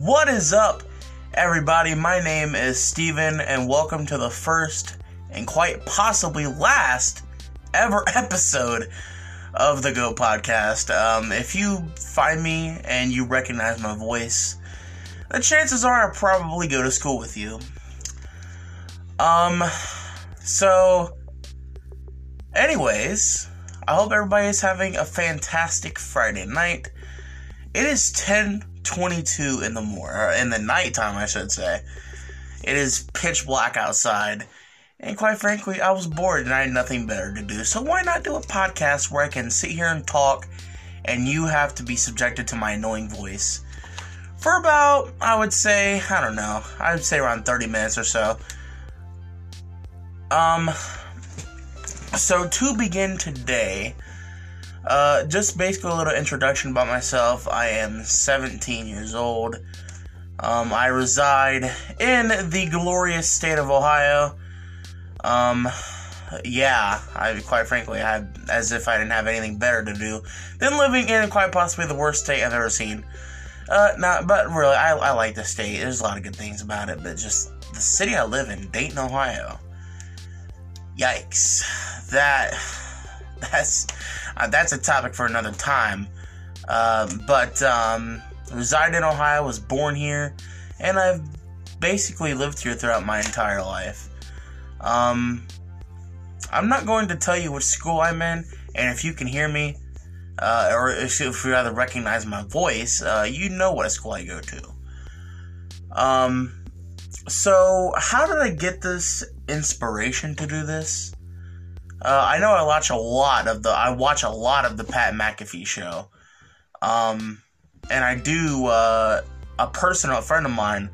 What is up, everybody? My name is Steven, and welcome to the first and quite possibly last ever episode of the Go Podcast. Um, if you find me and you recognize my voice, the chances are I'll probably go to school with you. Um, so, anyways, I hope everybody is having a fantastic Friday night. It is 10:22 in the morning, in the nighttime, I should say. It is pitch black outside, and quite frankly, I was bored and I had nothing better to do. So why not do a podcast where I can sit here and talk, and you have to be subjected to my annoying voice for about, I would say, I don't know, I would say around 30 minutes or so. Um, so to begin today, uh, just basically a little introduction about myself. I am 17 years old. Um, I reside in the glorious state of Ohio. Um, yeah, I quite frankly, I as if I didn't have anything better to do than living in quite possibly the worst state I've ever seen. Uh, not, but really, I, I like the state. There's a lot of good things about it, but just the city I live in, Dayton, Ohio yikes that that's uh, that's a topic for another time. Um, but um, reside in ohio was born here and i've basically lived here throughout my entire life. Um, i'm not going to tell you which school i'm in and if you can hear me uh, or if, if you rather recognize my voice uh, you know what school i go to. Um so how did i get this inspiration to do this. Uh, I know I watch a lot of the I watch a lot of the Pat McAfee show, um, and I do uh, a personal friend of mine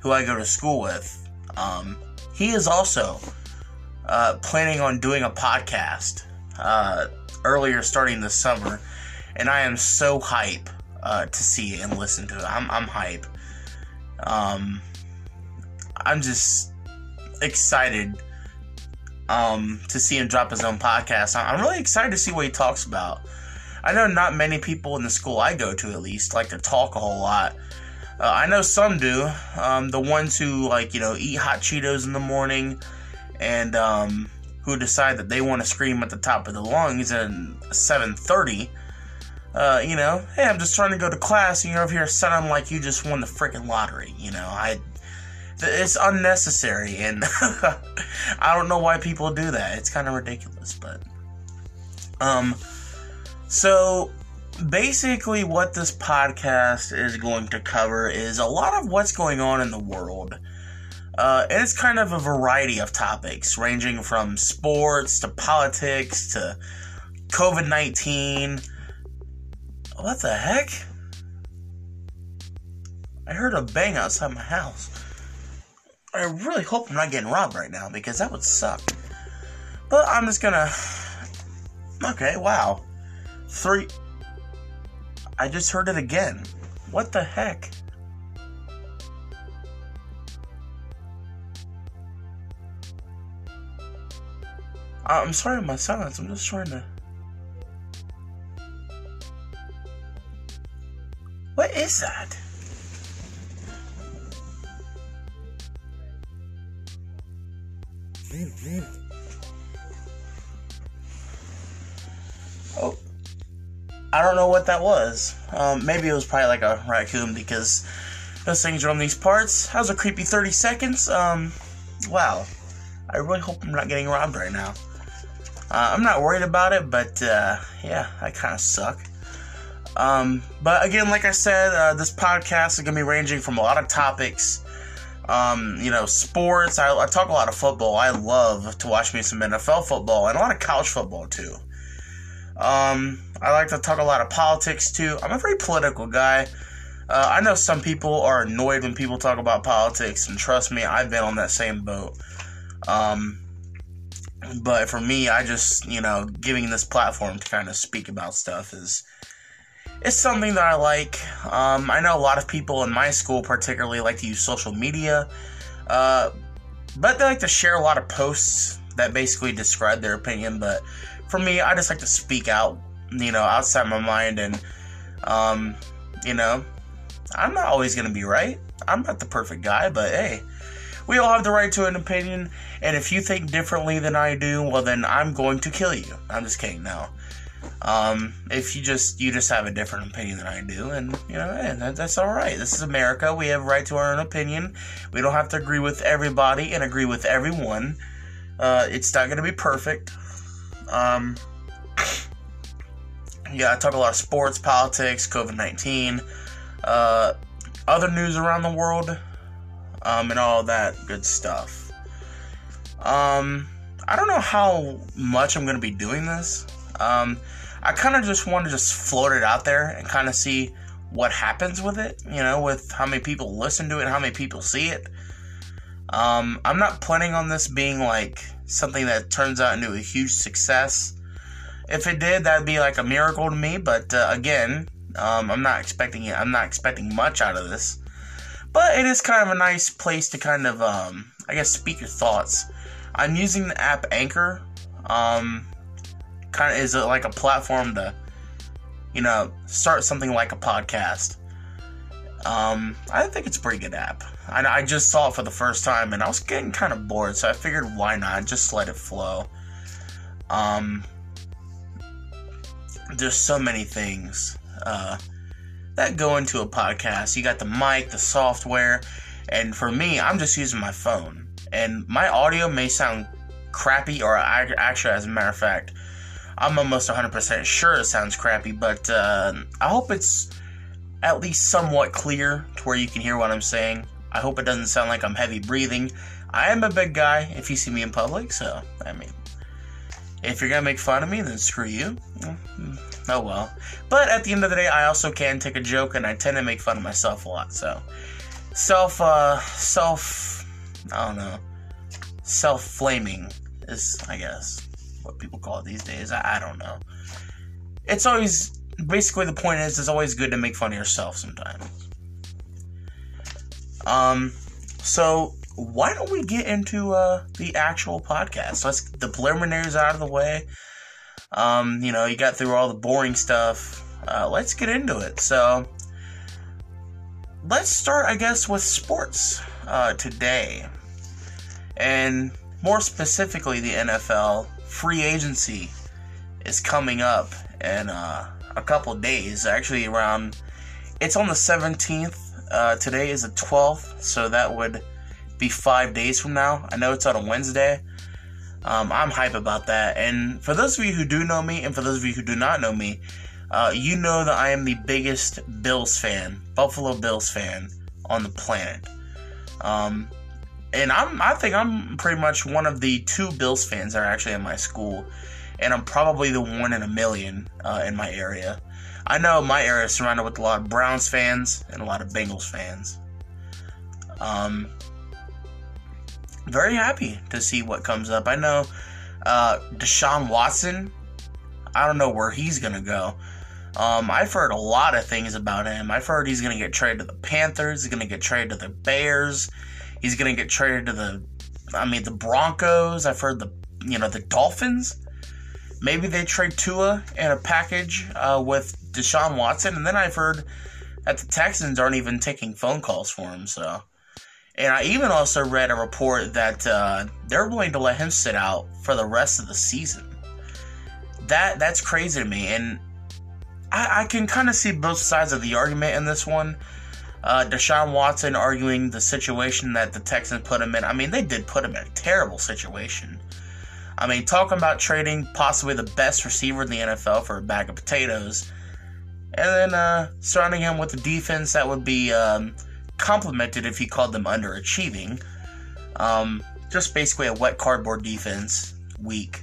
who I go to school with. Um, he is also uh, planning on doing a podcast uh, earlier, starting this summer, and I am so hype uh, to see it and listen to it. I'm I'm hype. Um, I'm just excited um, to see him drop his own podcast. I'm really excited to see what he talks about. I know not many people in the school I go to, at least, like to talk a whole lot. Uh, I know some do. Um, the ones who like you know eat hot Cheetos in the morning, and um, who decide that they want to scream at the top of their lungs at 7:30. Uh, you know, hey, I'm just trying to go to class, and you're over here sounding like you just won the freaking lottery. You know, I it's unnecessary, and I don't know why people do that. It's kind of ridiculous, but um, so basically, what this podcast is going to cover is a lot of what's going on in the world. Uh, and it's kind of a variety of topics, ranging from sports to politics to COVID 19. What the heck? I heard a bang outside my house. I really hope I'm not getting robbed right now because that would suck. But I'm just gonna. Okay, wow. Three. I just heard it again. What the heck? Uh, I'm sorry my silence. I'm just trying to. What is that? Oh. I don't know what that was. Um, maybe it was probably like a raccoon because those things are on these parts. That was a creepy 30 seconds. Um, wow. I really hope I'm not getting robbed right now. Uh, I'm not worried about it, but uh, yeah, I kind of suck. Um, but again, like I said, uh, this podcast is going to be ranging from a lot of topics um, you know, sports. I, I, talk a lot of football. I love to watch me some NFL football and a lot of college football too. Um, I like to talk a lot of politics too. I'm a very political guy. Uh, I know some people are annoyed when people talk about politics, and trust me, I've been on that same boat. Um, but for me, I just, you know, giving this platform to kind of speak about stuff is it's something that I like. Um, I know a lot of people in my school, particularly, like to use social media, uh, but they like to share a lot of posts that basically describe their opinion. But for me, I just like to speak out, you know, outside my mind and, um, you know, I'm not always going to be right. I'm not the perfect guy, but hey, we all have the right to an opinion, and if you think differently than I do, well, then I'm going to kill you. I'm just kidding. No. Um, if you just you just have a different opinion than I do, and you know, hey, that, that's all right. This is America. We have a right to our own opinion. We don't have to agree with everybody and agree with everyone. Uh, it's not going to be perfect. Um, yeah, I talk a lot of sports, politics, COVID nineteen, uh, other news around the world, um, and all that good stuff. Um, I don't know how much I'm going to be doing this. Um, I kind of just want to just float it out there and kind of see what happens with it, you know, with how many people listen to it, how many people see it. Um, I'm not planning on this being like something that turns out into a huge success. If it did, that'd be like a miracle to me. But uh, again, um, I'm not expecting it. I'm not expecting much out of this. But it is kind of a nice place to kind of, um, I guess, speak your thoughts. I'm using the app Anchor. Um, kind of is it like a platform to, you know, start something like a podcast. Um, I think it's a pretty good app. I, I just saw it for the first time and I was getting kind of bored, so I figured why not just let it flow. Um, there's so many things uh, that go into a podcast. You got the mic, the software, and for me, I'm just using my phone. And my audio may sound crappy, or I, actually, as a matter of fact, I'm almost 100% sure it sounds crappy, but uh, I hope it's at least somewhat clear to where you can hear what I'm saying. I hope it doesn't sound like I'm heavy breathing. I am a big guy if you see me in public, so, I mean, if you're gonna make fun of me, then screw you. Oh well. But at the end of the day, I also can take a joke, and I tend to make fun of myself a lot, so. Self, uh, self, I don't know, self flaming is, I guess what people call it these days. I, I don't know. It's always basically the point is it's always good to make fun of yourself sometimes. Um, so why don't we get into uh the actual podcast? Let's the preliminaries out of the way. Um, you know, you got through all the boring stuff. Uh, let's get into it. So let's start, I guess, with sports uh, today, and more specifically the NFL free agency is coming up in uh, a couple days. Actually, around it's on the 17th. Uh, today is the 12th, so that would be five days from now. I know it's on a Wednesday. Um, I'm hype about that. And for those of you who do know me, and for those of you who do not know me, uh, you know that I am the biggest Bills fan, Buffalo Bills fan on the planet. Um, and I'm I think I'm pretty much one of the two Bills fans that are actually in my school, and I'm probably the one in a million uh, in my area. I know my area is surrounded with a lot of Browns fans and a lot of Bengals fans. Um, very happy to see what comes up. I know uh, Deshaun Watson. I don't know where he's gonna go. Um, I've heard a lot of things about him. I've heard he's gonna get traded to the Panthers. He's gonna get traded to the Bears. He's going to get traded to the, I mean, the Broncos. I've heard the, you know, the Dolphins. Maybe they trade Tua in a package uh, with Deshaun Watson. And then I've heard that the Texans aren't even taking phone calls for him. So, and I even also read a report that uh, they're willing to let him sit out for the rest of the season. That that's crazy to me, and I, I can kind of see both sides of the argument in this one. Uh, Deshaun Watson arguing the situation that the Texans put him in. I mean, they did put him in a terrible situation. I mean, talking about trading possibly the best receiver in the NFL for a bag of potatoes, and then uh, surrounding him with a defense that would be um, complimented if he called them underachieving. Um, just basically a wet cardboard defense, weak,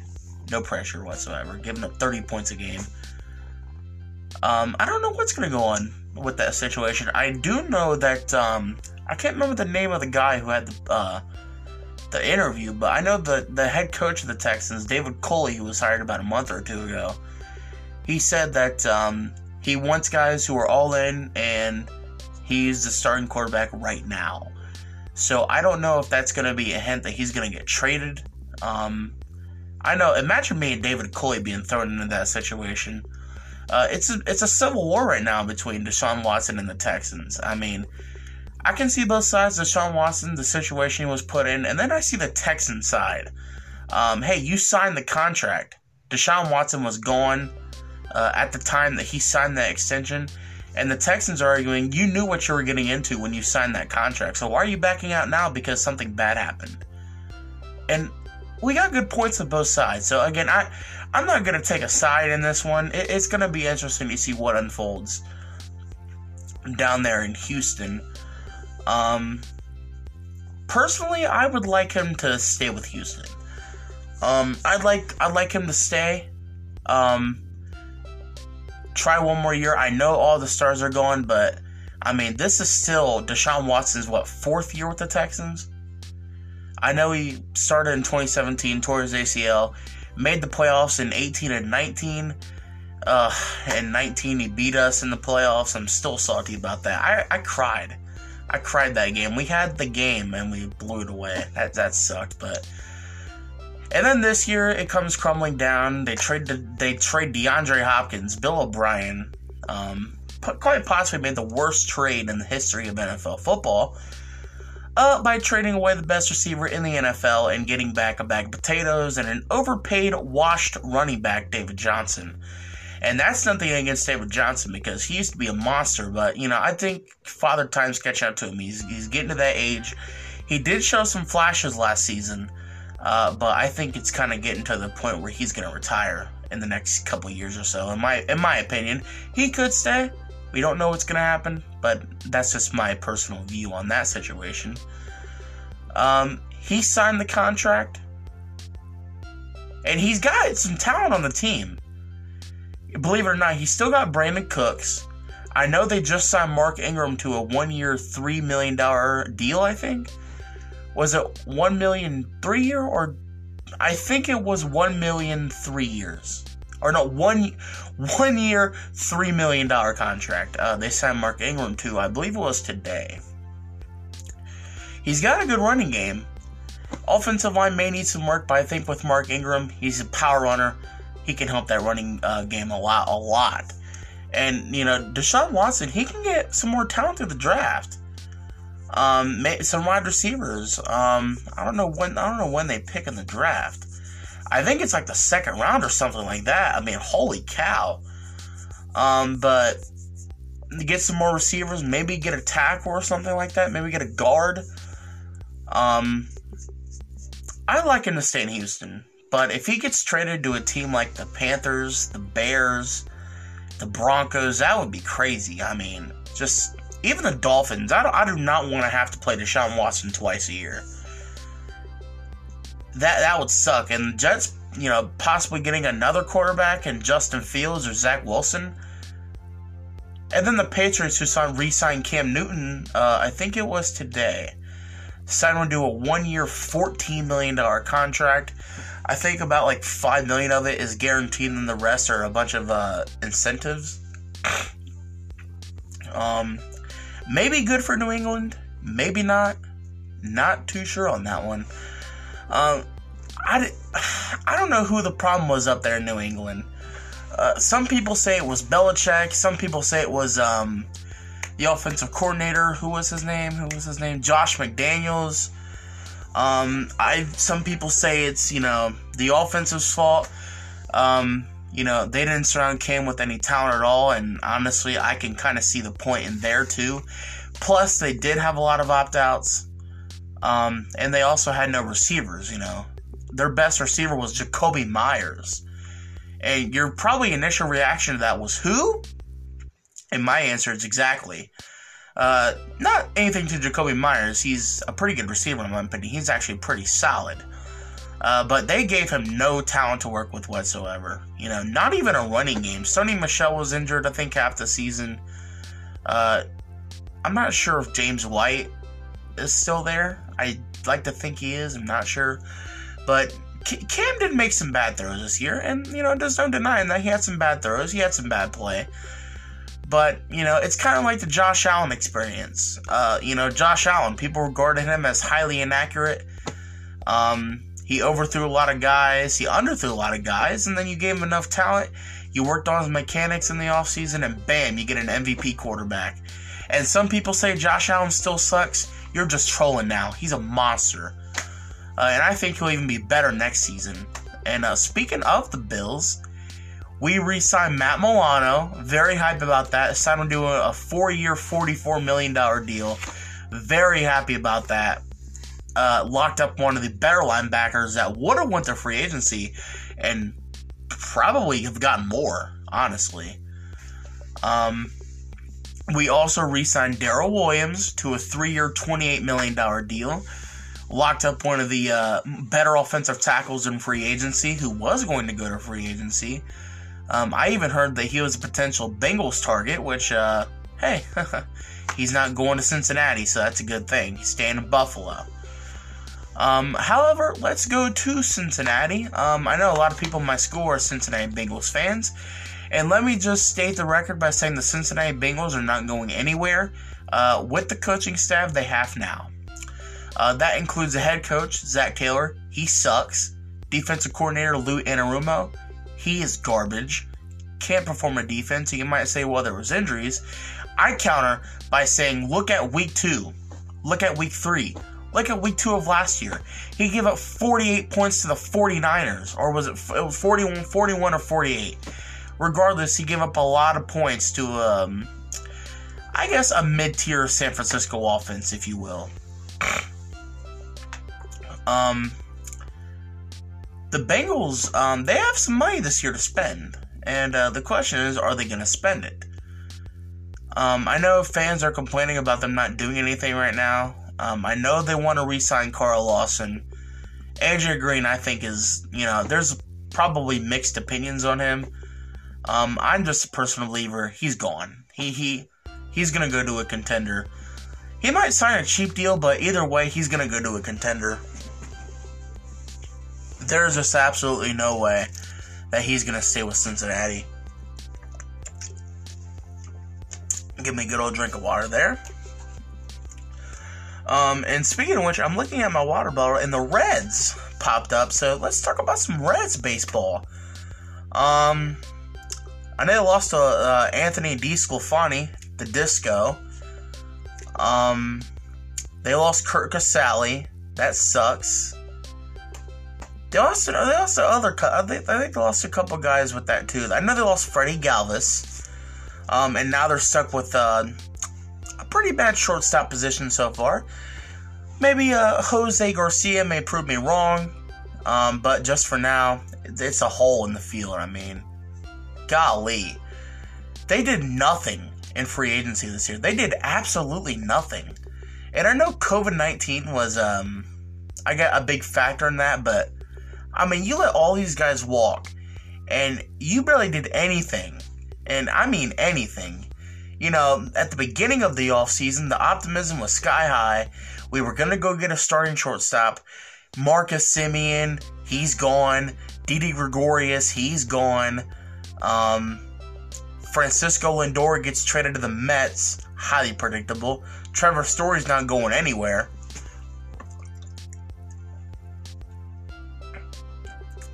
no pressure whatsoever, giving up 30 points a game. Um, I don't know what's going to go on with that situation. I do know that um, I can't remember the name of the guy who had the uh, the interview, but I know the the head coach of the Texans, David Culley, who was hired about a month or two ago. He said that um, he wants guys who are all in, and he's the starting quarterback right now. So I don't know if that's going to be a hint that he's going to get traded. Um, I know. Imagine me and David Culley being thrown into that situation. Uh, it's a, it's a civil war right now between Deshaun Watson and the Texans. I mean, I can see both sides. Deshaun Watson, the situation he was put in, and then I see the Texan side. Um, hey, you signed the contract. Deshaun Watson was gone uh, at the time that he signed that extension, and the Texans are arguing you knew what you were getting into when you signed that contract. So why are you backing out now because something bad happened? And we got good points on both sides. So again, I I'm not gonna take a side in this one. It, it's gonna be interesting to see what unfolds down there in Houston. Um, personally, I would like him to stay with Houston. Um, I'd like I'd like him to stay. Um, try one more year. I know all the stars are gone, but I mean, this is still Deshaun Watson's what fourth year with the Texans. I know he started in 2017, tore his ACL, made the playoffs in 18 and 19. Uh, in 19, he beat us in the playoffs. I'm still salty about that. I, I cried. I cried that game. We had the game and we blew it away. That that sucked, but. And then this year it comes crumbling down. They trade they trade DeAndre Hopkins, Bill O'Brien, um, quite possibly made the worst trade in the history of NFL football uh, by trading away the best receiver in the NFL and getting back a bag of potatoes and an overpaid, washed running back, David Johnson. And that's nothing against David Johnson because he used to be a monster, but you know, I think Father Time's catching up to him. He's, he's getting to that age. He did show some flashes last season, uh, but I think it's kind of getting to the point where he's going to retire in the next couple years or so. In my in my opinion, he could stay, we don't know what's going to happen, but that's just my personal view on that situation. Um, he signed the contract, and he's got some talent on the team. Believe it or not, he's still got Brandin Cooks. I know they just signed Mark Ingram to a one-year, three million dollar deal. I think was it one million three year or I think it was one million three years or no one one year three million dollar contract. Uh, they signed Mark Ingram to I believe it was today. He's got a good running game. Offensive line may need some work, but I think with Mark Ingram, he's a power runner. He can help that running uh, game a lot, a lot. And you know, Deshaun Watson, he can get some more talent through the draft. Um, some wide receivers. Um, I don't know when. I don't know when they pick in the draft. I think it's like the second round or something like that. I mean, holy cow. Um, but get some more receivers, maybe get a tackle or something like that, maybe get a guard. Um, I like him to stay in Houston, but if he gets traded to a team like the Panthers, the Bears, the Broncos, that would be crazy. I mean, just even the Dolphins. I, I do not want to have to play Deshaun Watson twice a year that that would suck. And Jets, you know, possibly getting another quarterback in Justin Fields or Zach Wilson. And then the Patriots who signed re-signed Cam Newton, uh, I think it was today, signed him to a one-year, fourteen million dollar contract. I think about like five million of it is guaranteed, and the rest are a bunch of uh, incentives. Um, maybe good for New England, maybe not. Not too sure on that one. Um, I, I don't know who the problem was up there in New England. Uh, some people say it was Belichick. Some people say it was um, the offensive coordinator. Who was his name? Who was his name? Josh McDaniels. Um, I some people say it's you know the offensive's fault. Um, you know they didn't surround Cam with any talent at all, and honestly, I can kind of see the point in there too. Plus, they did have a lot of opt outs. Um, and they also had no receivers, you know. Their best receiver was Jakobi Meyers. And your probably initial reaction to that was who? And my answer is exactly. Uh, not anything to Jakobi Meyers. He's a pretty good receiver in my opinion. He's actually pretty solid. Uh, but they gave him no talent to work with whatsoever. You know, not even a running game. Sony Michel was injured, I think, half the season. Uh, I'm not sure if James White is still there. I like to think he is. I'm not sure, but Cam did make some bad throws this year, and you know, there's no denying that he had some bad throws. He had some bad play, but you know, it's kind of like the Josh Allen experience. Uh, you know, Josh Allen, people regarded him as highly inaccurate. Um, he overthrew a lot of guys. He underthrew a lot of guys, and then you gave him enough talent. You worked on his mechanics in the offseason, and bam, you get an MVP quarterback. And some people say Josh Allen still sucks. You're just trolling now. He's a monster. Uh, and I think he'll even be better next season. And uh, speaking of the Bills, we re signed Matt Milano. Very hype about that. Signed him to a four year, $44 million deal. Very happy about that. Uh, locked up one of the better linebackers that would have went to free agency and probably have gotten more, honestly. Um, we also re-signed Daryl Williams to a three-year, $28 million deal. Locked up one of the uh, better offensive tackles in free agency who was going to go to free agency. Um, I even heard that he was a potential Bengals target, which, uh, hey, he's not going to Cincinnati, so that's a good thing. He's staying in Buffalo. Um, however, let's go to Cincinnati. Um, I know a lot of people in my school are Cincinnati Bengals fans. And let me just state the record by saying the Cincinnati Bengals are not going anywhere. Uh, with the coaching staff they have now. Uh, that includes the head coach, Zac Taylor. He sucks. Defensive coordinator, Lou Anarumo. He is garbage. Can't perform a defense. You might say, well, there was injuries. I counter by saying, look at week two. Look at week three. Look at week two of last year. He gave up 48 points to the 49ers. Or was it 41, 41 or 48? Regardless, he gave up a lot of points to, um, I guess, a mid tier San Francisco offense, if you will. Um, the Bengals, um, they have some money this year to spend. And uh, the question is, are they going to spend it? Um, I know fans are complaining about them not doing anything right now. Um, I know they want to re sign Carl Lawson. AJ Green, I think, is, you know, there's probably mixed opinions on him. Um, I'm just a personal believer. He's gone. He, he, he's to go to a contender. He might sign a cheap deal, but either way, he's to go to a contender. There's just absolutely no way that he's to stay with Cincinnati. Give me a good old drink of water there. Um, and speaking of which, I'm looking at my water bottle and the Reds popped up. So let's talk about some Reds baseball. Um, I know they lost to uh, Anthony DeSclafani, the Disco. Um, they lost Curt Casali. That sucks. They lost. They lost other. I think, I think they lost a couple guys with that too. I know they lost Freddie Galvis, um, and now they're stuck with uh, a pretty bad shortstop position so far. Maybe uh, Jose Garcia may prove me wrong, um, but just for now, it's a hole in the field. I mean, golly, they did nothing in free agency this year. They did absolutely nothing, and I know COVID nineteen was um, I got a big factor in that, but I mean, you let all these guys walk, and you barely did anything. And I mean anything. You know, at the beginning of the offseason, the optimism was sky high. We were going to go get a starting shortstop. Marcus Semien, he's gone. Didi Gregorius, he's gone. Um, Francisco Lindor gets traded to the Mets. Highly predictable. Trevor Story's not going anywhere.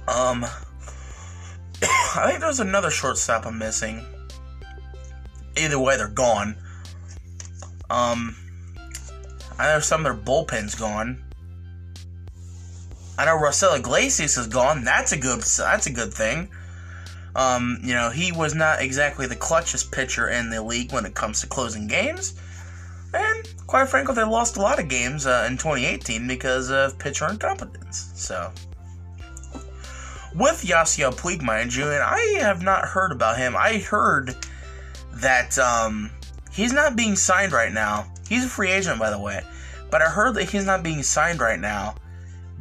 Um, I think there's another shortstop I'm missing. Either way, they're gone. Um, I know some of their bullpen's gone. I know Raisel Iglesias is gone. That's a good. That's a good thing. Um, you know, he was not exactly the clutchest pitcher in the league when it comes to closing games. And quite frankly, they lost a lot of games uh, in 2018 because of pitcher incompetence. So with Yasiel Puig, mind you, and I have not heard about him. I heard that um, he's not being signed right now. He's a free agent, by the way, but I heard that he's not being signed right now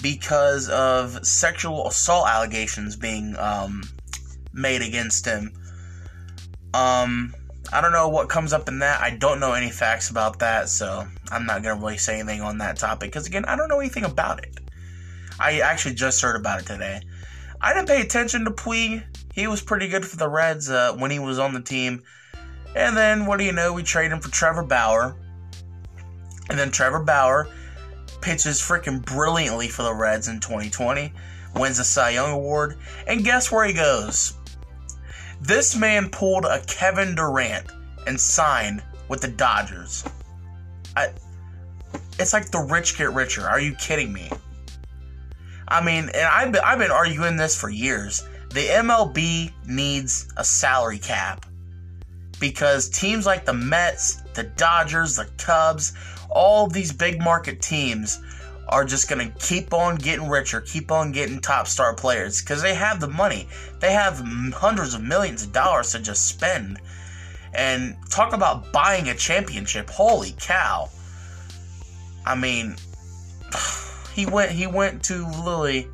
because of sexual assault allegations being um, made against him. Um, I don't know what comes up in that. I don't know any facts about that, so I'm not gonna really say anything on that topic because again, I don't know anything about it. I actually just heard about it today. I didn't pay attention to Puig. He was pretty good for the Reds uh, when he was on the team. And then, what do you know? We trade him for Trevor Bauer. And then Trevor Bauer pitches freaking brilliantly for the Reds in 2020, wins the Cy Young Award, and guess where he goes? This man pulled a Kevin Durant and signed with the Dodgers. I, it's like the rich get richer. Are you kidding me? I mean, and I've been, I've been arguing this for years. The MLB needs a salary cap because teams like the Mets, the Dodgers, the Cubs, all these big market teams are just going to keep on getting richer, keep on getting top star players because they have the money. They have hundreds of millions of dollars to just spend. And talk about buying a championship. Holy cow. I mean, he went he went to Lily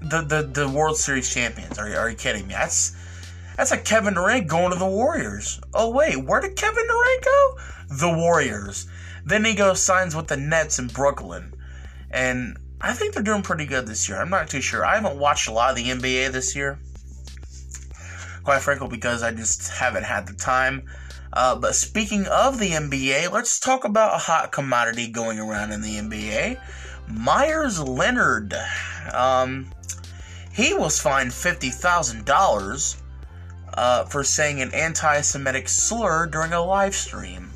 the, the the World Series champions. Are you, are you kidding me? That's that's like Kevin Durant going to the Warriors. Oh wait, where did Kevin Durant go? The Warriors. Then he goes signs with the Nets in Brooklyn, and I think they're doing pretty good this year. I'm not too sure. I haven't watched a lot of the NBA this year, quite frankly, because I just haven't had the time. Uh, but speaking of the NBA, let's talk about a hot commodity going around in the NBA. Meyers Leonard. Um, he was fined fifty thousand dollars uh, for saying an anti-Semitic slur during a live stream.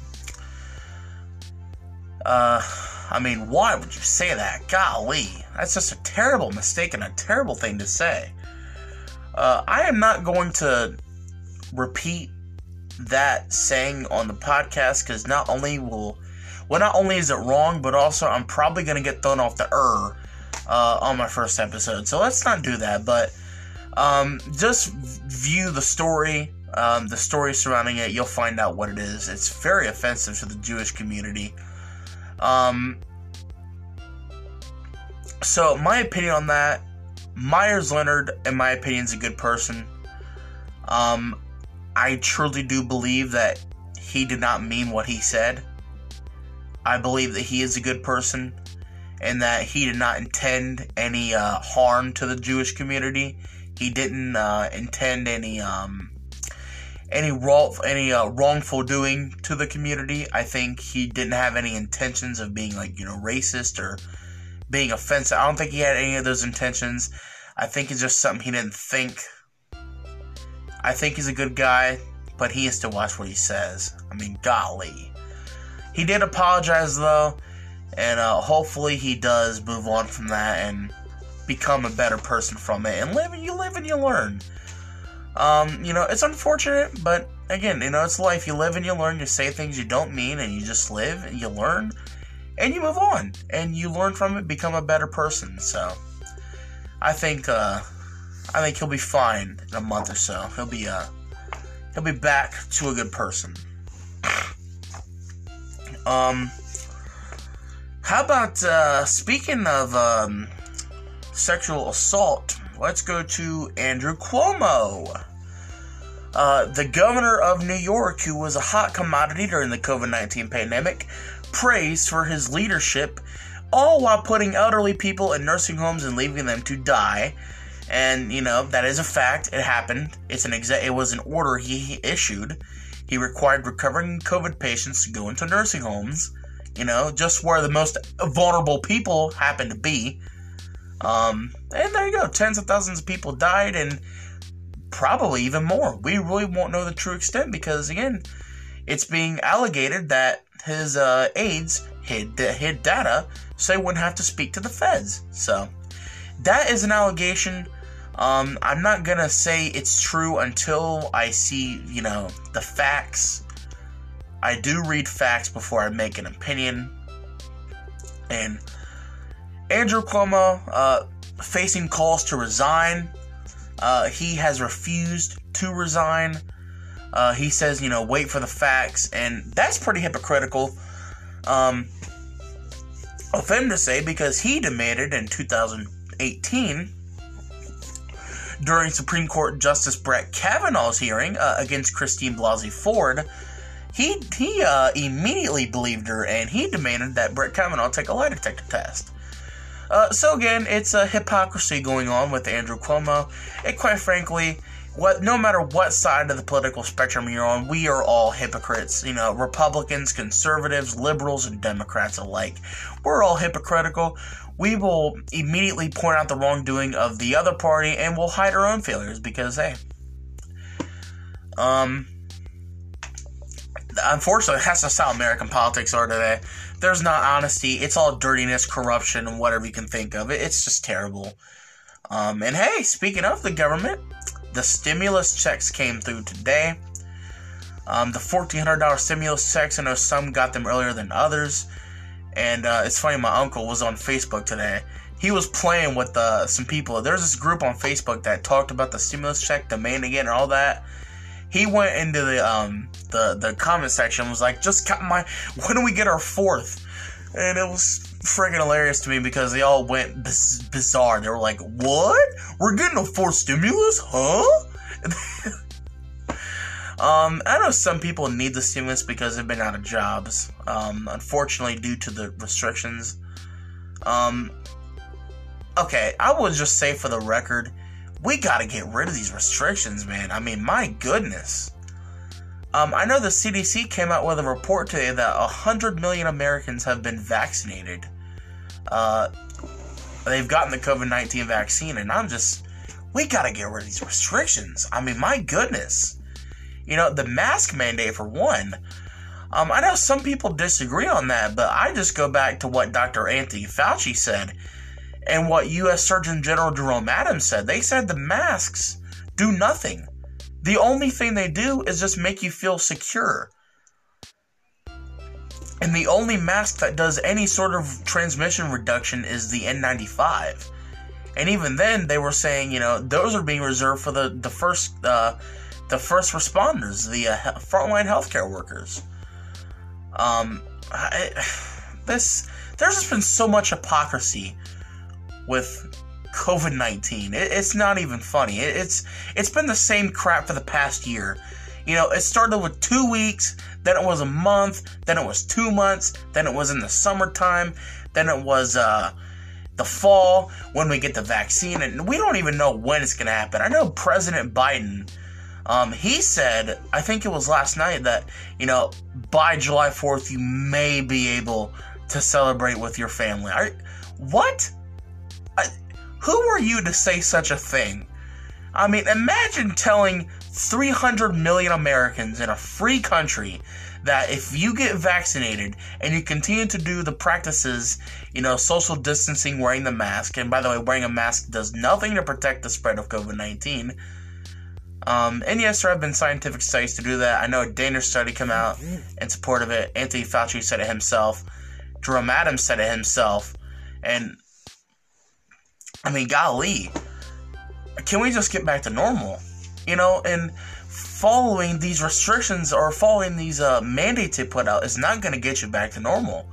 Uh, I mean, why would you say that? Golly, that's just a terrible mistake and a terrible thing to say. Uh, I am not going to repeat that saying on the podcast because not only will, well, not only is it wrong, but also I'm probably going to get thrown off the er uh, on my first episode. So let's not do that. But um, just view the story, um, the story surrounding it. You'll find out what it is. It's very offensive to the Jewish community. Um, so my opinion on that, Meyers Leonard, in my opinion, is a good person. Um, I truly do believe that he did not mean what he said. I believe that he is a good person and that he did not intend any uh, harm to the Jewish community. He didn't uh, intend any um, any wrong any uh, wrongful doing to the community. I think he didn't have any intentions of being like you know racist or being offensive. I don't think he had any of those intentions. I think it's just something he didn't think. I think he's a good guy, but he has to watch what he says. I mean, golly. He did apologize though, and uh, hopefully he does move on from that and become a better person from it. And live and you live and you learn. Um, you know, it's unfortunate, but again, you know, it's life. You live and you learn. You say things you don't mean, and you just live and you learn, and you move on, and you learn from it, become a better person. So, I think, uh, I think he'll be fine in a month or so. He'll be, uh, he'll be back to a good person. Um, how about uh, speaking of um, sexual assault? Let's go to Andrew Cuomo. Uh, the governor of New York, who was a hot commodity during the COVID 19 pandemic, praised for his leadership, all while putting elderly people in nursing homes and leaving them to die. And, you know, that is a fact. It happened. It's an exa- It was an order he issued. He required recovering COVID patients to go into nursing homes you know, just where the most vulnerable people happen to be. Um, and there you go. Tens of thousands of people died, and probably even more. We really won't know the true extent because, again, it's being allegated that his uh, aides hid hid data so they wouldn't have to speak to the feds. So that is an allegation. Um, I'm not gonna say it's true until I see, you know, the facts I do read facts before I make an opinion. And Andrew Cuomo, uh, facing calls to resign, uh, he has refused to resign. Uh, he says, you know, wait for the facts, and that's pretty hypocritical um, of him to say because he demanded in 2018 during Supreme Court Justice Brett Kavanaugh's hearing uh, against Christine Blasey Ford he he uh, immediately believed her, and he demanded that Brett Kavanaugh take a lie detector test. Uh, so again, it's a hypocrisy going on with Andrew Cuomo, and quite frankly, what no matter what side of the political spectrum you're on, we are all hypocrites. You know, Republicans, conservatives, liberals, and Democrats alike. We're all hypocritical. We will immediately point out the wrongdoing of the other party and we'll hide our own failures because hey. Um unfortunately that's just how American politics are today. There's not honesty, it's all dirtiness, corruption, and whatever you can think of. It, it's just terrible. Um, and hey, speaking of the government, the stimulus checks came through today. Um, the $1,400 stimulus checks, I know some got them earlier than others. And uh, it's funny, my uncle was on Facebook today. He was playing with uh, some people. There's this group on Facebook that talked about the stimulus check, demanding it, and all that. He went into the um, the the comment section was like, "Just got my. When do we get our fourth? And it was friggin' hilarious to me because they all went biz- bizarre. They were like, "What? We're getting a fourth stimulus, huh?" um, I know some people need the stimulus because they've been out of jobs. Um, unfortunately, due to the restrictions. Um, okay, I will just say for the record, we got to get rid of these restrictions, man. I mean, my goodness. Um, I know the CDC came out with a report today that 100 million Americans have been vaccinated. Uh, they've gotten the COVID 19 vaccine, and I'm just, we gotta get rid of these restrictions. I mean, my goodness. You know, the mask mandate, for one. Um, I know some people disagree on that, but I just go back to what Dr. Anthony Fauci said and what U.S. Surgeon General Jerome Adams said. They said the masks do nothing. The only thing they do is just make you feel secure. And the only mask that does any sort of transmission reduction is the N95. And even then, they were saying, you know, those are being reserved for the the first uh, the first responders, the uh, frontline healthcare workers. Um, I, this there's just been so much hypocrisy with COVID nineteen. It, it's not even funny. It, it's it's been the same crap for the past year. You know, it started with two weeks, then it was a month, then it was two months, then it was in the summertime, then it was uh, the fall when we get the vaccine, and we don't even know when it's going to happen. I know President Biden, um, he said, I think it was last night, that, you know, by July 4th, you may be able to celebrate with your family. Are, what? Who are you to say such a thing? I mean, imagine telling 300 million Americans in a free country that if you get vaccinated and you continue to do the practices, you know, social distancing, wearing the mask, and by the way, wearing a mask does nothing to protect the spread of COVID 19. Um, and yes, there have been scientific studies to do that. I know a Danish study came out in support of it. Anthony Fauci said it himself. Jerome Adams said it himself. And, I mean, golly, can we just get back to normal? You know, and following these restrictions or following these uh, mandates they put out is not going to get you back to normal.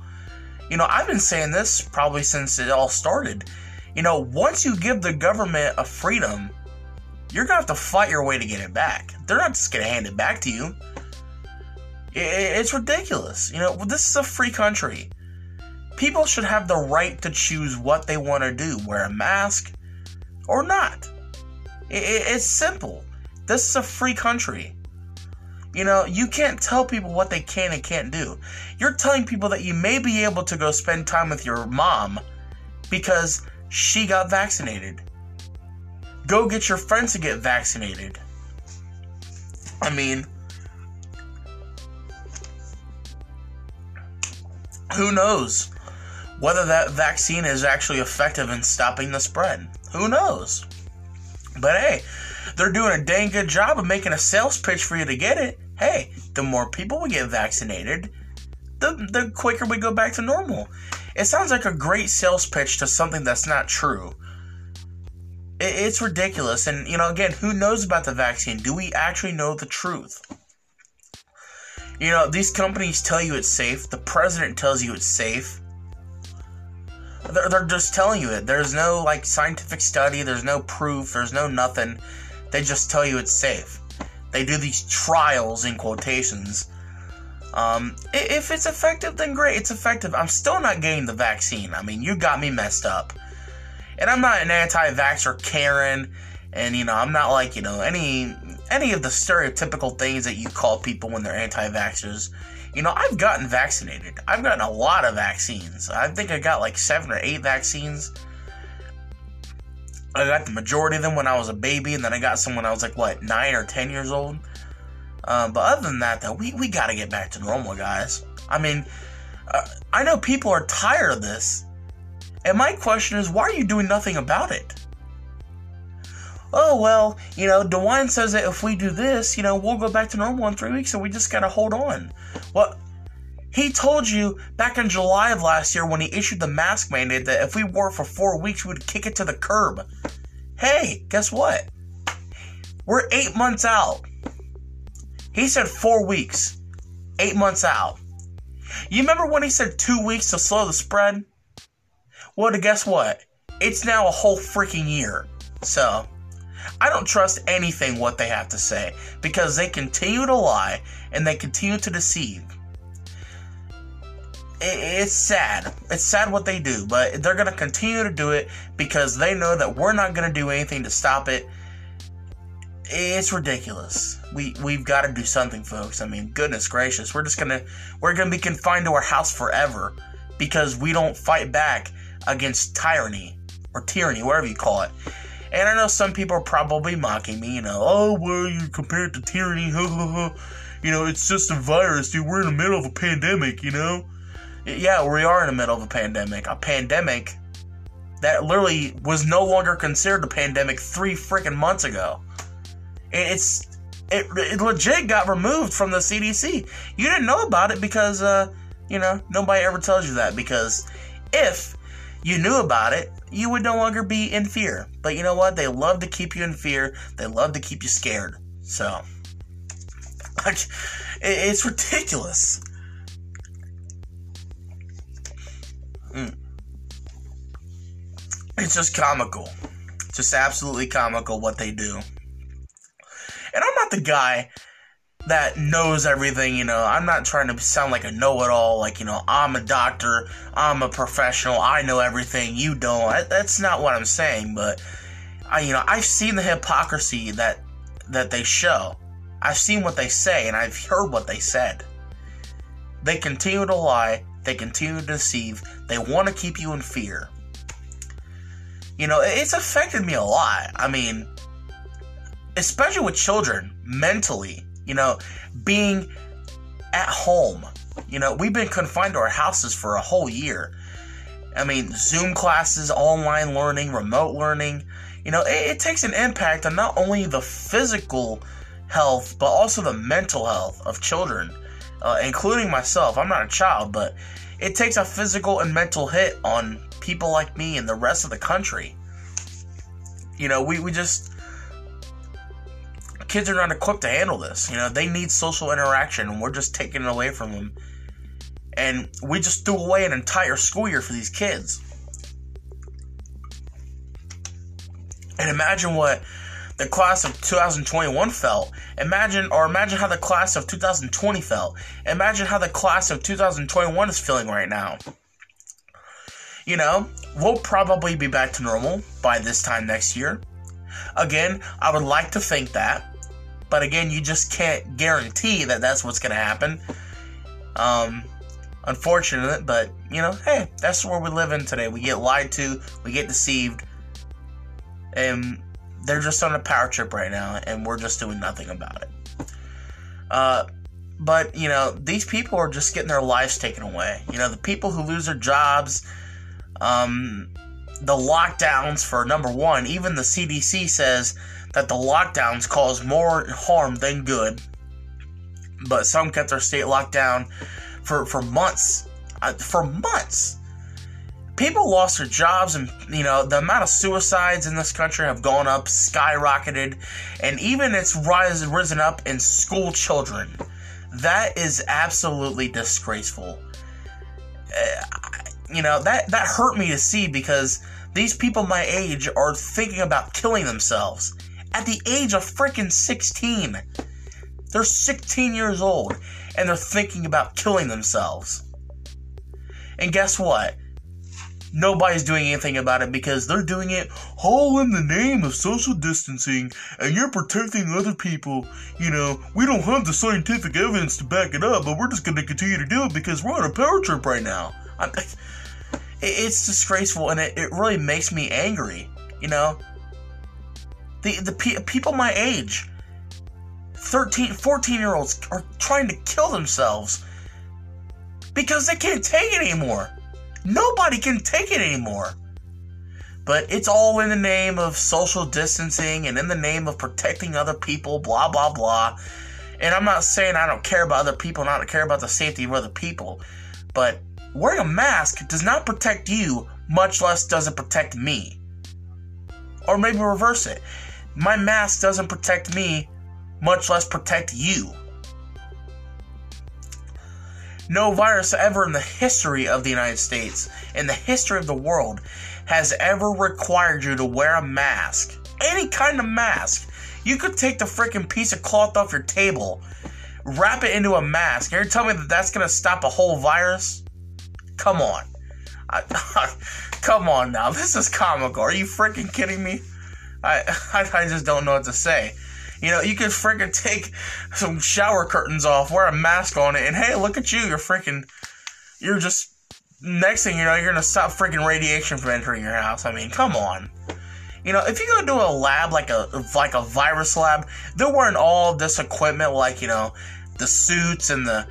You know, I've been saying this probably since it all started. You know, once you give the government a freedom, you're going to have to fight your way to get it back. They're not just going to hand it back to you. It's ridiculous. You know, this is a free country. People should have the right to choose what they want to do wear a mask or not. It's simple. This is a free country. You know, you can't tell people what they can and can't do. You're telling people that you may be able to go spend time with your mom because she got vaccinated. Go get your friends to get vaccinated. I mean, who knows whether that vaccine is actually effective in stopping the spread? Who knows? But hey, they're doing a dang good job of making a sales pitch for you to get it. Hey, the more people we get vaccinated, the, the quicker we go back to normal. It sounds like a great sales pitch to something that's not true. It, it's ridiculous. And, you know, again, who knows about the vaccine? Do we actually know the truth? You know, these companies tell you it's safe, the president tells you it's safe. They're, they're just telling you it. There's no, like, scientific study, there's no proof, there's no nothing. They just tell you it's safe. They do these trials in quotations. Um, if it's effective, then great. It's effective. I'm still not getting the vaccine. I mean, you got me messed up. And I'm not an anti vaxxer Karen, And you know, I'm not like you know any any of the stereotypical things that you call people when they're anti-vaxxers. You know, I've gotten vaccinated. I've gotten a lot of vaccines. I think I got like seven or eight vaccines. I got the majority of them when I was a baby, and then I got some when I was like what nine or ten years old. Um, but other than that, though, we we got to get back to normal, guys. I mean, uh, I know people are tired of this, and my question is, why are you doing nothing about it? Oh well, you know, DeWine says that if we do this, you know, we'll go back to normal in three weeks, and we just gotta hold on. Well, he told you back in July of last year when he issued the mask mandate that if we wore for four weeks, we would kick it to the curb. Hey, guess what? We're eight months out. He said four weeks, eight months out. You remember when he said two weeks to slow the spread? Well, to guess what? It's now a whole freaking year. So, I don't trust anything what they have to say because they continue to lie and they continue to deceive it's sad. It's sad what they do, but they're going to continue to do it because they know that we're not going to do anything to stop it. It's ridiculous. We we've got to do something, folks. I mean, goodness gracious, we're just gonna we're gonna be confined to our house forever because we don't fight back against tyranny or tyranny, whatever you call it. And I know some people are probably mocking me. You know, oh well, you compare it to tyranny. you know, it's just a virus, dude. We're in the middle of a pandemic. You know yeah, we are in the middle of a pandemic. A pandemic that literally was no longer considered a pandemic three freaking months ago. It's it, it legit got removed from the CDC. You didn't know about it because uh, you know nobody ever tells you that because if you knew about it, you would no longer be in fear. But you know what? They love to keep you in fear. They love to keep you scared. So it's ridiculous. Mm. It's just comical. It's just absolutely comical what they do. And I'm not the guy that knows everything, you know. I'm not trying to sound like a know it all, like, you know, I'm a doctor, I'm a professional, I know everything, you don't. That's not what I'm saying, but I you know, I've seen the hypocrisy that that they show. I've seen what they say and I've heard what they said. They continue to lie they continue to deceive. They want to keep you in fear. You know, it's affected me a lot. I mean, especially with children, mentally, you know, being at home. You know, we've been confined to our houses for a whole year. I mean, Zoom classes, online learning, remote learning. You know, it, it takes an impact on not only the physical health, but also the mental health of children uh, including myself. I'm not a child, but it takes a physical and mental hit on people like me and the rest of the country. You know, we, we just. Kids are not equipped to handle this. You know, they need social interaction, and we're just taking it away from them. And we just threw away an entire school year for these kids. And imagine what the class of 2021 felt. Imagine, or imagine how the class of 2020 felt. Imagine how the class of 2021 is feeling right now. You know, we'll probably be back to normal by this time next year. Again, I would like to think that, but again, you just can't guarantee that that's what's going to happen. Um, unfortunate, but you know, hey, that's where we live in today. We get lied to, we get deceived, and they're just on a power trip right now, and we're just doing nothing about it. Uh, but you know, these people are just getting their lives taken away. You know, the people who lose their jobs, um, the lockdowns for number one. Even the CDC says that the lockdowns cause more harm than good. But some kept their state locked down for for months, uh, for months. People lost their jobs and you know the amount of suicides in this country have gone up skyrocketed and even it's rise, risen up in school children. That is absolutely disgraceful. Uh, you know that that hurt me to see because these people my age are thinking about killing themselves at the age of freaking 16 they're 16 years old and they're thinking about killing themselves and guess what nobody's doing anything about it because they're doing it all in the name of social distancing and you're protecting other people. You know, we don't have the scientific evidence to back it up, but we're just going to continue to do it because we're on a power trip right now. I'm, it's disgraceful and it, it really makes me angry, you know? The, the pe- people my age, 13, 14 year olds, are trying to kill themselves because they can't take it anymore. Nobody can take it anymore. But it's all in the name of social distancing and in the name of protecting other people, blah, blah, blah. And I'm not saying I don't care about other people, not care about the safety of other people. But wearing a mask does not protect you, much less does it protect me. Or maybe reverse it. My mask doesn't protect me, much less protect you. No virus ever in the history of the United States, in the history of the world, has ever required you to wear a mask. Any kind of mask. You could take the freaking piece of cloth off your table, wrap it into a mask, and you're telling me that that's gonna stop a whole virus? Come on. I, come on now. This is comical. Are you freaking kidding me? I, I, just don't know what to say. You know, you could freaking take some shower curtains off, wear a mask on it, and hey, look at you. You're freaking. You're just. Next thing you know, you're gonna stop freaking radiation from entering your house. I mean, come on. You know, if you go to a lab like a like a virus lab, they're wearing all this equipment, like you know, the suits and the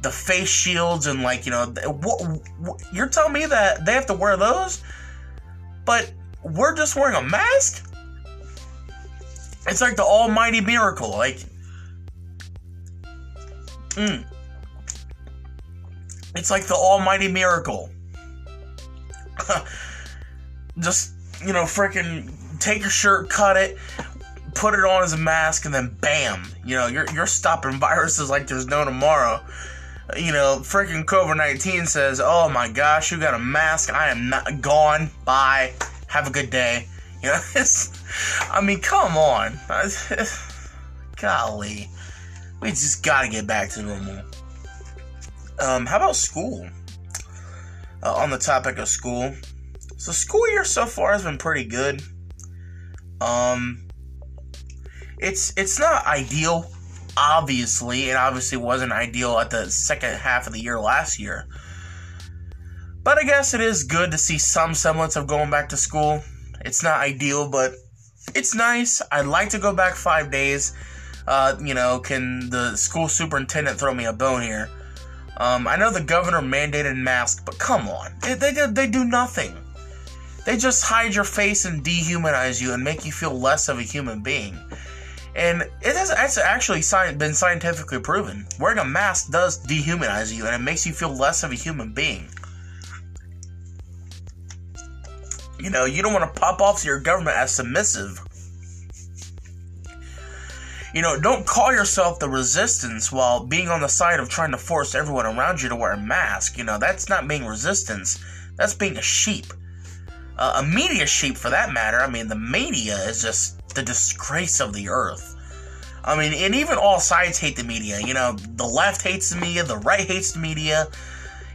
the face shields and like you know, what, what, you're telling me that they have to wear those, but we're just wearing a mask. It's like the almighty miracle. Like, mm. It's like the almighty miracle. Just, you know, freaking take your shirt, cut it, put it on as a mask, and then bam, you know, you're, you're stopping viruses like there's no tomorrow. You know, freaking COVID 19 says, oh my gosh, you got a mask, I am not gone, bye, have a good day. You know, I mean, come on. Golly. We just gotta get back to normal. Um, how about school? Uh, on the topic of school. So, school year so far has been pretty good. Um, it's it's not ideal, obviously. It obviously wasn't ideal at the second half of the year last year. But I guess it is good to see some semblance of going back to school. It's not ideal, but it's nice. I'd like to go back five days. Uh, you know, can the school superintendent throw me a bone here? Um, I know the governor mandated masks, but come on, they, they, they do nothing. They just hide your face and dehumanize you and make you feel less of a human being. And it has it's actually been scientifically proven. Wearing a mask does dehumanize you and it makes you feel less of a human being. You know, you don't want to pop off to your government as submissive. You know, don't call yourself the resistance while being on the side of trying to force everyone around you to wear a mask. You know, that's not being resistance, that's being a sheep. Uh, a media sheep, for that matter. I mean, the media is just the disgrace of the earth. I mean, and even all sides hate the media. You know, the left hates the media, the right hates the media.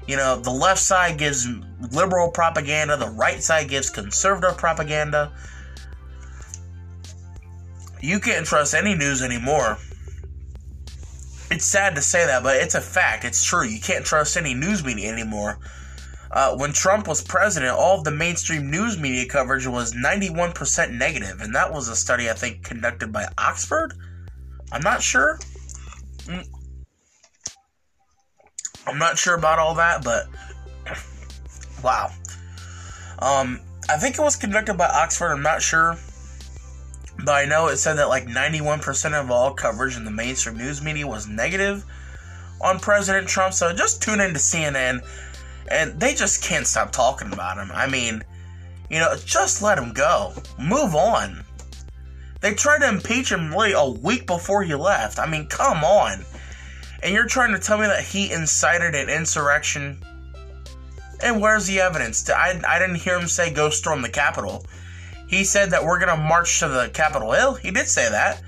You know, the left side gives liberal propaganda, the right side gives conservative propaganda. You can't trust any news anymore. It's sad to say that, but it's a fact. It's true. You can't trust any news media anymore. Uh, when Trump was president, all of the mainstream news media coverage was 91% negative, and that was a study I think conducted by Oxford. I'm not sure. I'm not sure about all that, but wow. Um, I think it was conducted by Oxford. I'm not sure, but I know it said that like 91% of all coverage in the mainstream news media was negative on President Trump. So just tune into CNN, and they just can't stop talking about him. I mean, you know, just let him go. Move on. They tried to impeach him really a week before he left. I mean, come on. And you're trying to tell me that he incited an insurrection? And where's the evidence? I, I didn't hear him say go storm the Capitol. He said that we're going to march to the Capitol Hill. He did say that.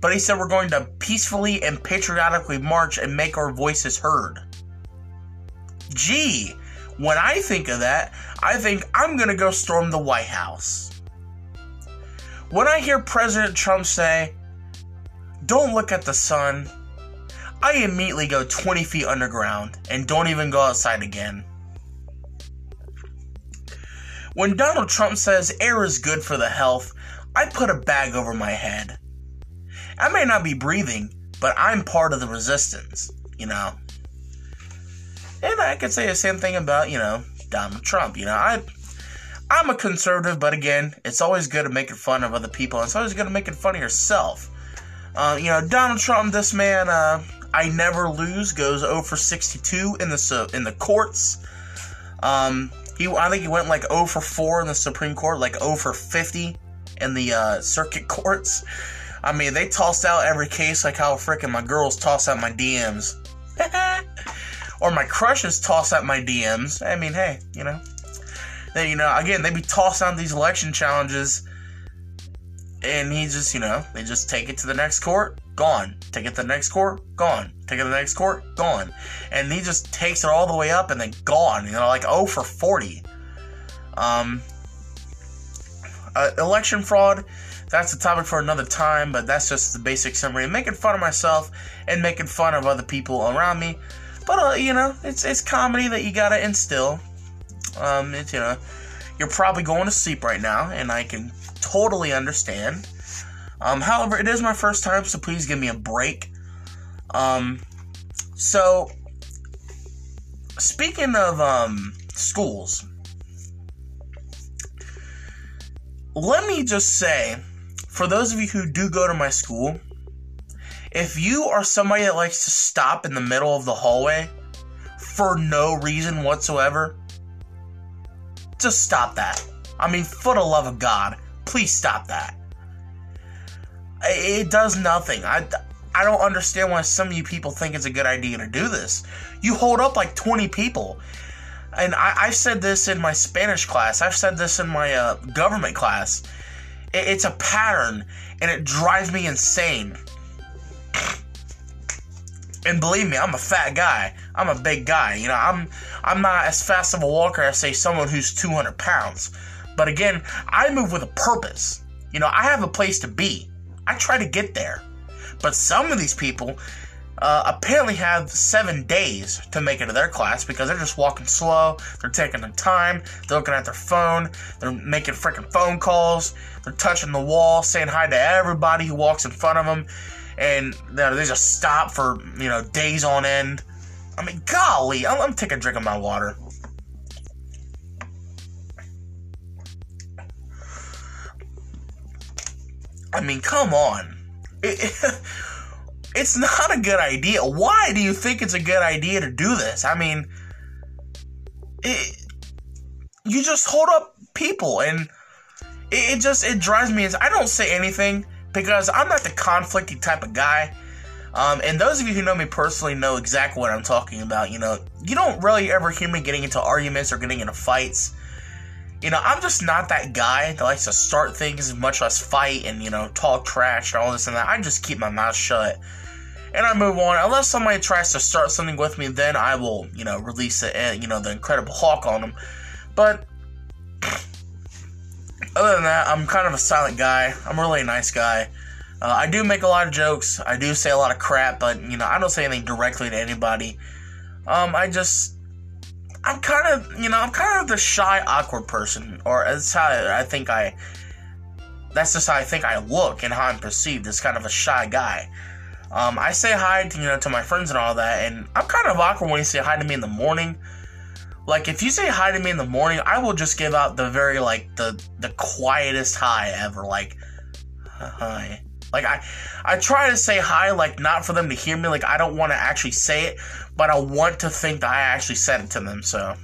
But he said we're going to peacefully and patriotically march and make our voices heard. Gee, When I think of that, I think I'm gonna go storm the White House. When I hear President Trump say, don't look at the sun, I immediately go 20 feet underground and don't even go outside again. When Donald Trump says air is good for the health, I put a bag over my head. I may not be breathing, but I'm part of the resistance, you know. And I could say the same thing about, you know, Donald Trump. You know, I I'm a conservative, but again, it's always good to making fun of other people. And it's always good at making fun of yourself. Uh, you know, Donald Trump, this man, uh, I never lose, goes 0 for 62 in the in the courts. Um, he, I think he went like 0 for 4 in the Supreme Court, like 0 for 50 in the uh, circuit courts. I mean, they tossed out every case like how freaking my girls toss out my DMs. or my crushes toss out my DMs. I mean, hey, you know. You know, again, they be tossing out these election challenges, and he just, you know, they just take it to the next court, gone. Take it to the next court, gone. Take it to the next court, gone. And he just takes it all the way up and then gone. You know, like 0 for 40. Um, uh, election fraud, that's a topic for another time, but that's just the basic summary. Of making fun of myself and making fun of other people around me. But, uh, you know, it's, it's comedy that you gotta instill. Um, it's, you know, you're probably going to sleep right now, and I can totally understand. Um, however, it is my first time, so please give me a break. Um, so, speaking of um, schools, let me just say, for those of you who do go to my school, if you are somebody that likes to stop in the middle of the hallway for no reason whatsoever, just stop that. I mean, for the love of God, please stop that. It does nothing. I, I don't understand why some of you people think it's a good idea to do this. You hold up like 20 people and I, I said this in my Spanish class. I've said this in my uh, government class. It, it's a pattern, and it drives me insane. And believe me, I'm a fat guy. I'm a big guy. You know, I'm I'm not as fast of a walker as say someone who's 200 pounds. But again, I move with a purpose. You know, I have a place to be. I try to get there. But some of these people, uh, apparently have seven days to make it to their class because they're just walking slow. They're taking their time. They're looking at their phone. They're making freaking phone calls. They're touching the wall, saying hi to everybody who walks in front of them, and you know, they just stop for you know days on end. I mean, golly, I'm, I'm taking a drink of my water. I mean, come on. It, it, it's not a good idea. Why do you think it's a good idea to do this? I mean, it, you just hold up people, and it, just it drives me. I don't say anything because I'm not the conflicty type of guy. Um, and those of you who know me personally know exactly what I'm talking about. You know, you don't really ever hear me getting into arguments or getting into fights. You know, I'm just not that guy that likes to start things, much less fight and, you know, talk trash and all this and that. I just keep my mouth shut and I move on. Unless somebody tries to start something with me, then I will, you know, release it, and you know, the Incredible Hulk on them. But other than that, I'm kind of a silent guy. I'm really a nice guy. Uh, I do make a lot of jokes. I do say a lot of crap, but you know, I don't say anything directly to anybody. Um, I just, I'm kind of, you know, I'm kind of the shy, awkward person, or that's how I think I. That's just how I think I look and how I'm perceived as kind of a shy guy. Um, I say hi to you know to my friends and all that, and I'm kind of awkward when you say hi to me in the morning. Like if you say hi to me in the morning, I will just give out the very like the the quietest hi ever, like hi. Like I I try to say hi like not for them to hear me, like I don't want to actually say it, but I want to think that I actually said it to them. So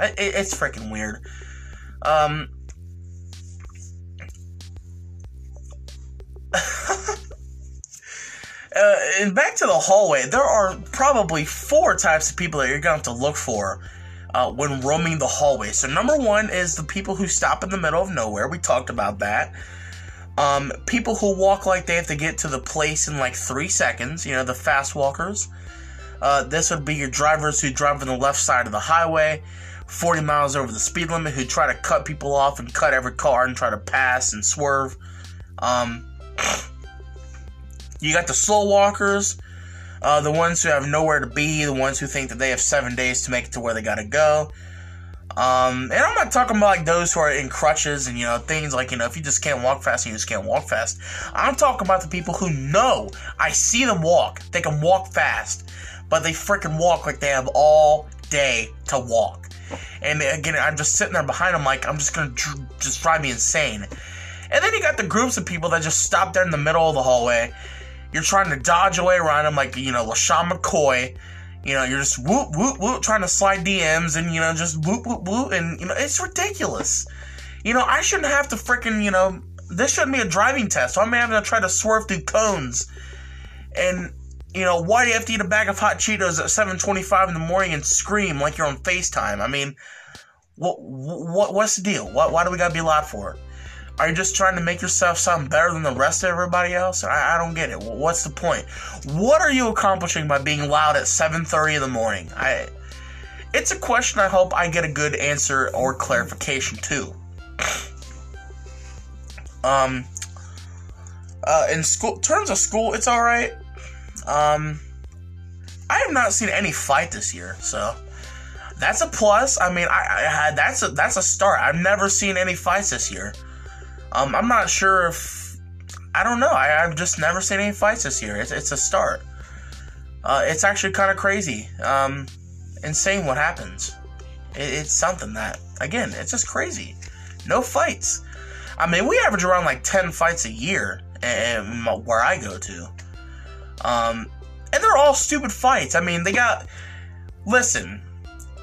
it, it's freaking weird. Um. Uh, and back to the hallway, there are probably four types of people that you're to have to look for uh, when roaming the hallway. So, number one is the people who stop in the middle of nowhere. We talked about that. Um, people who walk like they have to get to the place in like three seconds, you know, the fast walkers. Uh, this would be your drivers who drive on the left side of the highway, 40 miles over the speed limit, who try to cut people off and cut every car and try to pass and swerve. Um, you got the slow walkers, uh, the ones who have nowhere to be, the ones who think that they have seven days to make it to where they gotta go. Um, and I'm not talking about like those who are in crutches and you know things like you know if you just can't walk fast, you just can't walk fast. I'm talking about the people who know I see them walk, they can walk fast, but they freaking walk like they have all day to walk. And again, I'm just sitting there behind them like I'm just gonna dr- just drive me insane. And then you got the groups of people that just stop there in the middle of the hallway. You're trying to dodge away around them like you know LeSean McCoy you know, you're just whoop, whoop, whoop, trying to slide DMs and, you know, just whoop, whoop, whoop. And, you know, it's ridiculous. You know, I shouldn't have to freaking, you know, this shouldn't be a driving test. So I'm having to try to swerve through cones. And, you know, why do you have to eat a bag of hot Cheetos at 7:25 in the morning and scream like you're on FaceTime? I mean, what, what what's the deal? Why, why do we gotta be loud for it? Are you just trying to make yourself sound better than the rest of everybody else? I, I don't get it. What's the point? What are you accomplishing by being loud at 7:30 in the morning? I it's a question I hope I get a good answer or clarification to. Um uh in school terms of school, it's alright. Um I have not seen any fight this year, so that's a plus. I mean, I, I that's a that's a start. I've never seen any fights this year. Um, I'm not sure if I don't know. I, have just never seen any fights this year. It's, it's a start. Uh, it's actually kind of crazy. Um, insane what happens. It, it's something that again, it's just crazy. No fights. I mean, we average around like ten fights a year, and where I go to. Um, and they're all stupid fights. I mean, they got. Listen,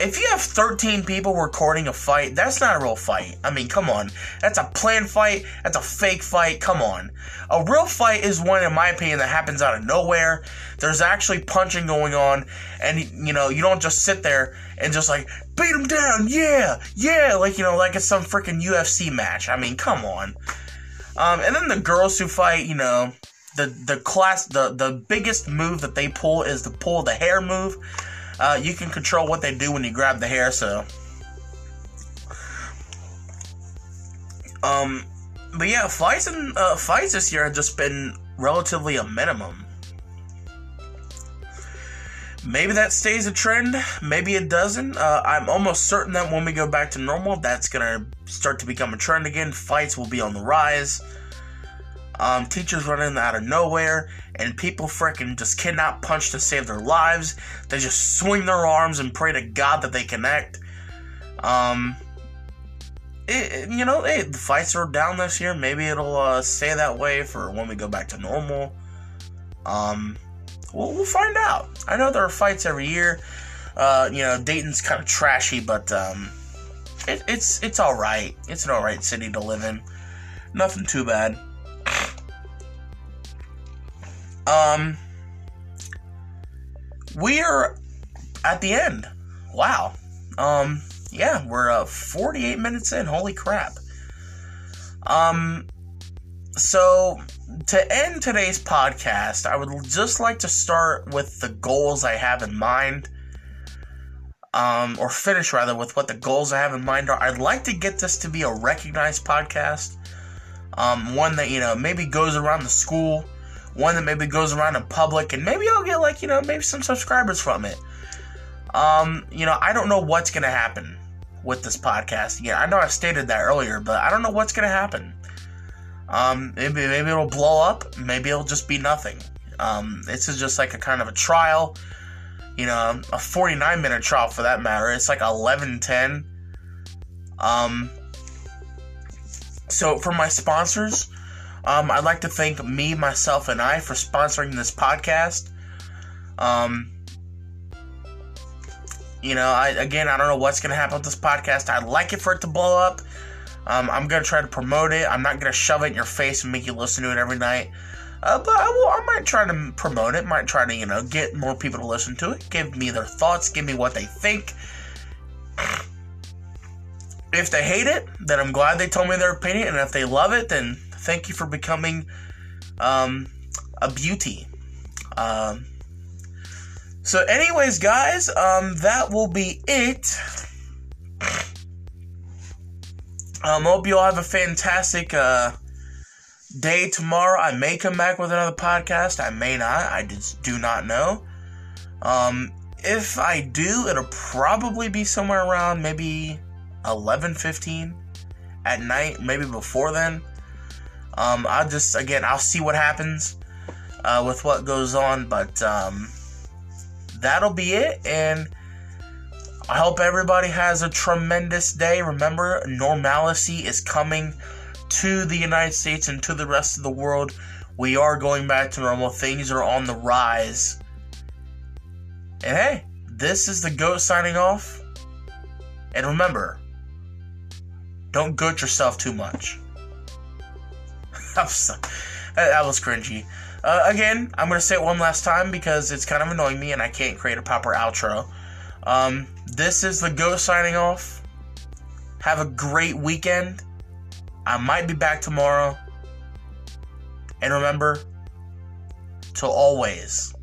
if you have 13 people recording a fight, that's not a real fight. I mean, come on. That's a planned fight. That's a fake fight. Come on. A real fight is one, in my opinion, that happens out of nowhere. There's actually punching going on, and, you know, you don't just sit there and just like, beat them down, yeah, yeah, like, you know, like it's some freaking UFC match. I mean, come on. Um, and then the girls who fight, you know, the, the class, the, the biggest move that they pull is the pull the hair move uh, you can control what they do when you grab the hair, so. Um, but yeah, fights and uh, fights this year have just been relatively a minimum. Maybe that stays a trend. Maybe it doesn't. Uh, I'm almost certain that when we go back to normal, that's gonna start to become a trend again. Fights will be on the rise. Um, teachers running out of nowhere, and people freaking just cannot punch to save their lives. They just swing their arms and pray to God that they connect. Um, it, you know, hey, the fights are down this year. Maybe it'll uh, stay that way for when we go back to normal. Um, we'll, we'll find out. I know there are fights every year. Uh, you know, Dayton's kind of trashy, but um, it, it's it's all right. It's an all right city to live in. Nothing too bad. Um, we're at the end. Wow. Um, yeah, we're uh, 48 minutes in. Holy crap. Um, so to end today's podcast, I would just like to start with the goals I have in mind. Um, or finish rather with what the goals I have in mind are. I'd like to get this to be a recognized podcast. Um, one that, you know, maybe goes around the school one that maybe goes around in public, and maybe I'll get like you know maybe some subscribers from it. Um, you know, I don't know what's gonna happen with this podcast. Yeah, I know I stated that earlier, but I don't know what's gonna happen. Um, maybe maybe it'll blow up. Maybe it'll just be nothing. Um, this is just like a kind of a trial. You know, a 49 minute trial for that matter. It's like 11 10. Um, so for my sponsors, um, I'd like to thank me, myself, and I for sponsoring this podcast. Um, you know, I again, I don't know what's gonna happen with this podcast. I'd like it for it to blow up. Um, I'm gonna try to promote it. I'm not gonna shove it in your face and make you listen to it every night. Uh, but I, will, I might try to promote it. Might try to, you know, get more people to listen to it. Give me their thoughts. Give me what they think. If they hate it, then I'm glad they told me their opinion. And if they love it, then thank you for becoming um, a beauty. Um, So, anyways, guys, um, that will be it. Um, hope you all have a fantastic uh, day tomorrow. I may come back with another podcast. I may not. I just do not know. Um, if I do, it'll probably be somewhere around maybe eleven fifteen at night, maybe before then. Um, I'll just, again, I'll see what happens uh, with what goes on, but um, that'll be it. And I hope everybody has a tremendous day. Remember, normalcy is coming to the United States and to the rest of the world. We are going back to normal. Things are on the rise. And hey, this is the GOAT signing off. And remember, don't goat yourself too much. that was cringy. Uh, again, I'm going to say it one last time because it's kind of annoying me and I can't create a proper outro. Um, this is the GOAT signing off. Have a great weekend. I might be back tomorrow. And remember to always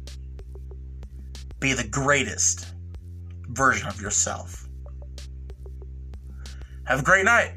be the greatest version of yourself. Have a great night.